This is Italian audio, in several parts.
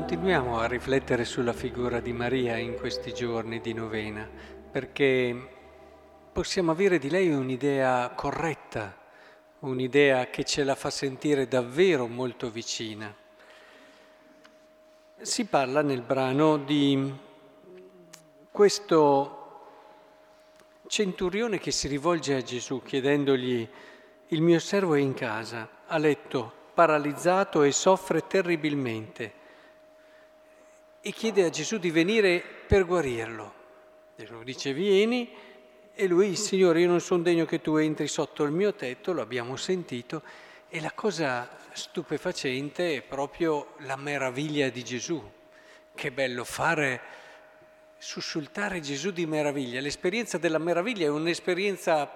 continuiamo a riflettere sulla figura di Maria in questi giorni di novena, perché possiamo avere di lei un'idea corretta, un'idea che ce la fa sentire davvero molto vicina. Si parla nel brano di questo centurione che si rivolge a Gesù chiedendogli il mio servo è in casa, a letto, paralizzato e soffre terribilmente e chiede a Gesù di venire per guarirlo. Gesù dice vieni e lui, Signore, io non sono degno che tu entri sotto il mio tetto, lo abbiamo sentito, e la cosa stupefacente è proprio la meraviglia di Gesù. Che bello fare, sussultare Gesù di meraviglia. L'esperienza della meraviglia è un'esperienza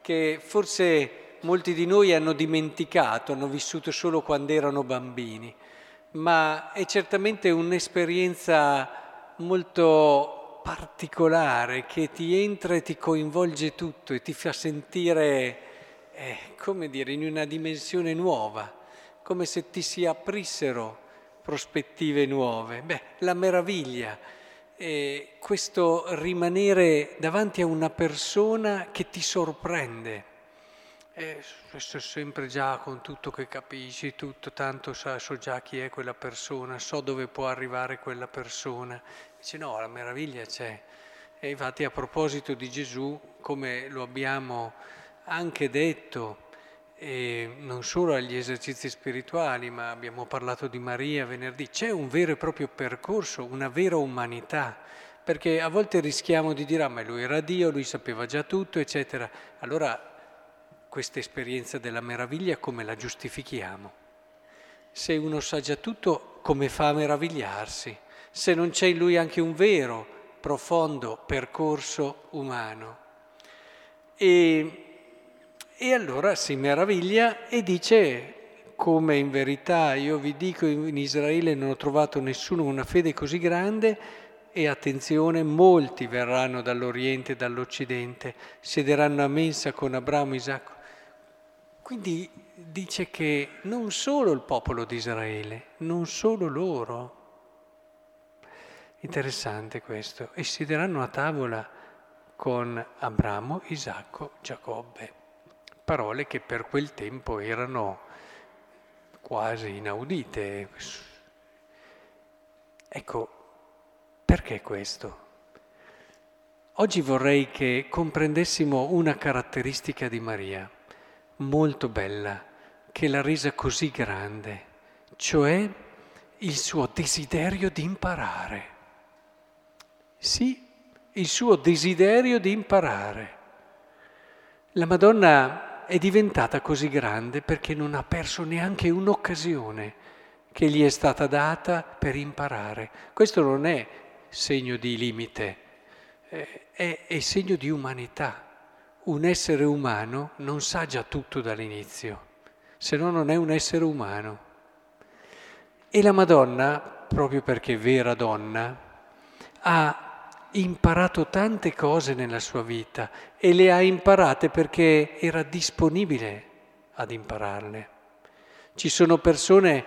che forse molti di noi hanno dimenticato, hanno vissuto solo quando erano bambini ma è certamente un'esperienza molto particolare che ti entra e ti coinvolge tutto e ti fa sentire, eh, come dire, in una dimensione nuova, come se ti si aprissero prospettive nuove. Beh, la meraviglia, eh, questo rimanere davanti a una persona che ti sorprende e questo è sempre già con tutto che capisci, tutto, tanto so, so già chi è quella persona, so dove può arrivare quella persona. Dice no, la meraviglia c'è. E infatti a proposito di Gesù, come lo abbiamo anche detto, e non solo agli esercizi spirituali, ma abbiamo parlato di Maria venerdì, c'è un vero e proprio percorso, una vera umanità, perché a volte rischiamo di dire, ah ma lui era Dio, lui sapeva già tutto, eccetera. Allora questa esperienza della meraviglia come la giustifichiamo? Se uno sa già tutto, come fa a meravigliarsi? Se non c'è in lui anche un vero, profondo percorso umano. E, e allora si meraviglia e dice, come in verità io vi dico, in Israele non ho trovato nessuno con una fede così grande, e attenzione, molti verranno dall'Oriente e dall'Occidente, siederanno a mensa con Abramo, Isacco quindi dice che non solo il popolo di Israele, non solo loro. Interessante questo. E siederanno a tavola con Abramo, Isacco, Giacobbe. Parole che per quel tempo erano quasi inaudite. Ecco, perché questo? Oggi vorrei che comprendessimo una caratteristica di Maria molto bella che l'ha resa così grande, cioè il suo desiderio di imparare. Sì, il suo desiderio di imparare. La Madonna è diventata così grande perché non ha perso neanche un'occasione che gli è stata data per imparare. Questo non è segno di limite, è, è segno di umanità un essere umano non sa già tutto dall'inizio, se no non è un essere umano. E la Madonna, proprio perché è vera donna, ha imparato tante cose nella sua vita e le ha imparate perché era disponibile ad impararle. Ci sono persone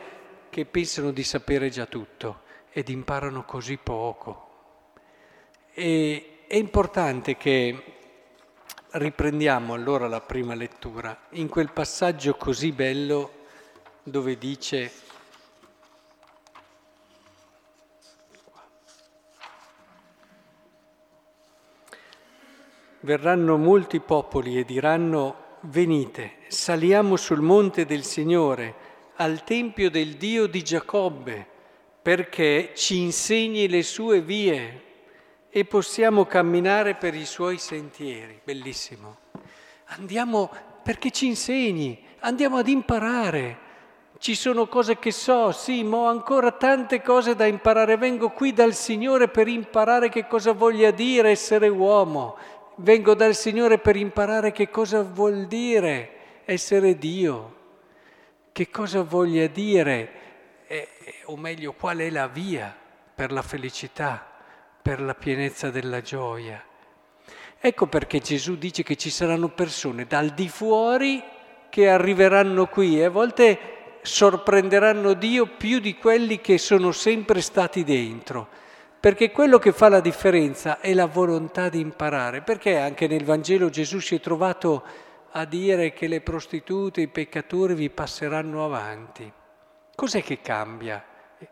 che pensano di sapere già tutto ed imparano così poco. E è importante che Riprendiamo allora la prima lettura. In quel passaggio così bello dove dice Verranno molti popoli e diranno venite, saliamo sul monte del Signore, al tempio del Dio di Giacobbe, perché ci insegni le sue vie e possiamo camminare per i suoi sentieri. Bellissimo. Andiamo perché ci insegni, andiamo ad imparare. Ci sono cose che so, sì, ma ho ancora tante cose da imparare. Vengo qui dal Signore per imparare che cosa voglia dire essere uomo. Vengo dal Signore per imparare che cosa vuol dire essere Dio. Che cosa voglia dire, eh, o meglio, qual è la via per la felicità per la pienezza della gioia. Ecco perché Gesù dice che ci saranno persone dal di fuori che arriveranno qui e a volte sorprenderanno Dio più di quelli che sono sempre stati dentro. Perché quello che fa la differenza è la volontà di imparare. Perché anche nel Vangelo Gesù si è trovato a dire che le prostitute, i peccatori vi passeranno avanti. Cos'è che cambia?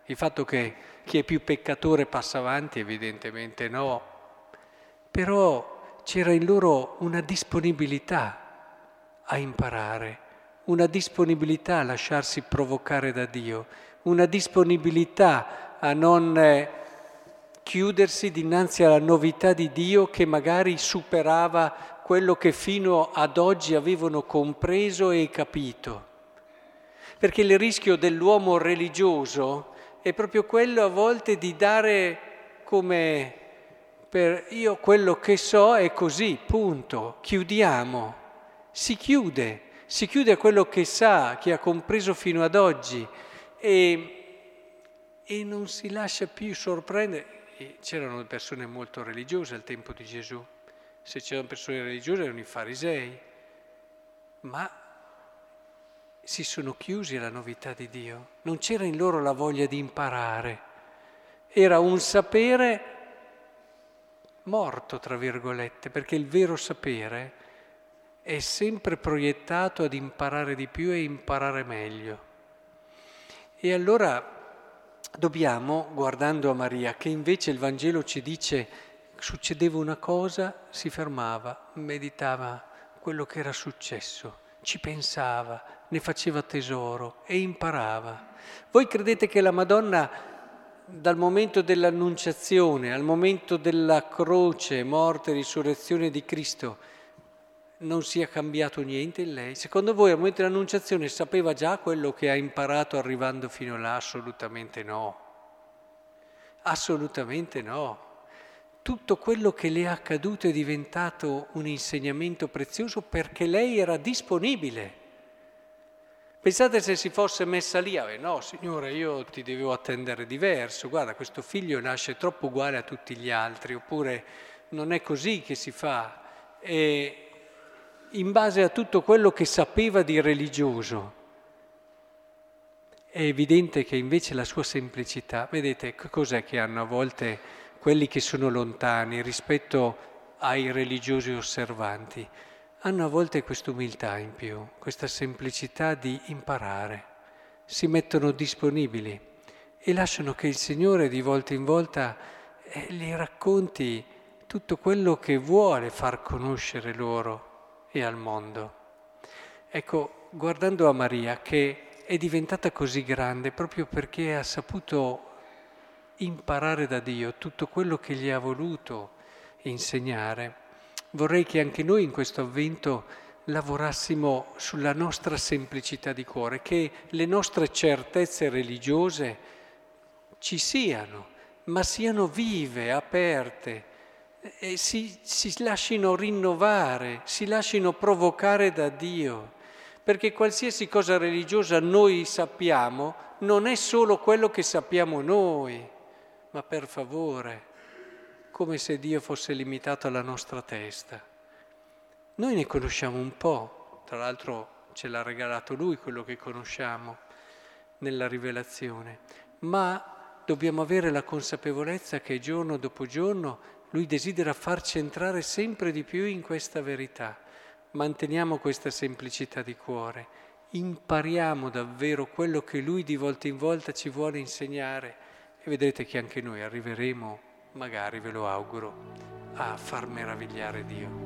Il fatto che chi è più peccatore passa avanti, evidentemente no. Però c'era in loro una disponibilità a imparare, una disponibilità a lasciarsi provocare da Dio, una disponibilità a non eh, chiudersi dinanzi alla novità di Dio che magari superava quello che fino ad oggi avevano compreso e capito. Perché il rischio dell'uomo religioso è proprio quello a volte di dare come per io quello che so è così, punto, chiudiamo si chiude, si chiude a quello che sa, che ha compreso fino ad oggi e, e non si lascia più sorprendere. C'erano persone molto religiose al tempo di Gesù, se c'erano persone religiose erano i farisei, ma si sono chiusi alla novità di Dio, non c'era in loro la voglia di imparare, era un sapere morto, tra virgolette, perché il vero sapere è sempre proiettato ad imparare di più e imparare meglio. E allora dobbiamo, guardando a Maria, che invece il Vangelo ci dice succedeva una cosa, si fermava, meditava quello che era successo, ci pensava, ne faceva tesoro e imparava. Voi credete che la Madonna dal momento dell'annunciazione al momento della croce, morte e risurrezione di Cristo, non sia cambiato niente in lei? Secondo voi al momento dell'annunciazione sapeva già quello che ha imparato arrivando fino là? Assolutamente no. Assolutamente no. Tutto quello che le è accaduto è diventato un insegnamento prezioso perché lei era disponibile. Pensate se si fosse messa lì, no signore io ti devo attendere diverso, guarda questo figlio nasce troppo uguale a tutti gli altri, oppure non è così che si fa. E in base a tutto quello che sapeva di religioso. È evidente che invece la sua semplicità, vedete cos'è che hanno a volte quelli che sono lontani rispetto ai religiosi osservanti? Hanno a volte questa umiltà in più, questa semplicità di imparare, si mettono disponibili e lasciano che il Signore di volta in volta eh, gli racconti tutto quello che vuole far conoscere loro e al mondo. Ecco, guardando a Maria che è diventata così grande proprio perché ha saputo imparare da Dio tutto quello che gli ha voluto insegnare, vorrei che anche noi in questo avvento lavorassimo sulla nostra semplicità di cuore, che le nostre certezze religiose ci siano, ma siano vive, aperte, e si, si lasciano rinnovare, si lasciano provocare da Dio, perché qualsiasi cosa religiosa noi sappiamo non è solo quello che sappiamo noi, ma per favore, come se Dio fosse limitato alla nostra testa. Noi ne conosciamo un po', tra l'altro ce l'ha regalato Lui quello che conosciamo nella rivelazione, ma dobbiamo avere la consapevolezza che giorno dopo giorno lui desidera farci entrare sempre di più in questa verità. Manteniamo questa semplicità di cuore, impariamo davvero quello che Lui di volta in volta ci vuole insegnare e vedrete che anche noi arriveremo, magari ve lo auguro, a far meravigliare Dio.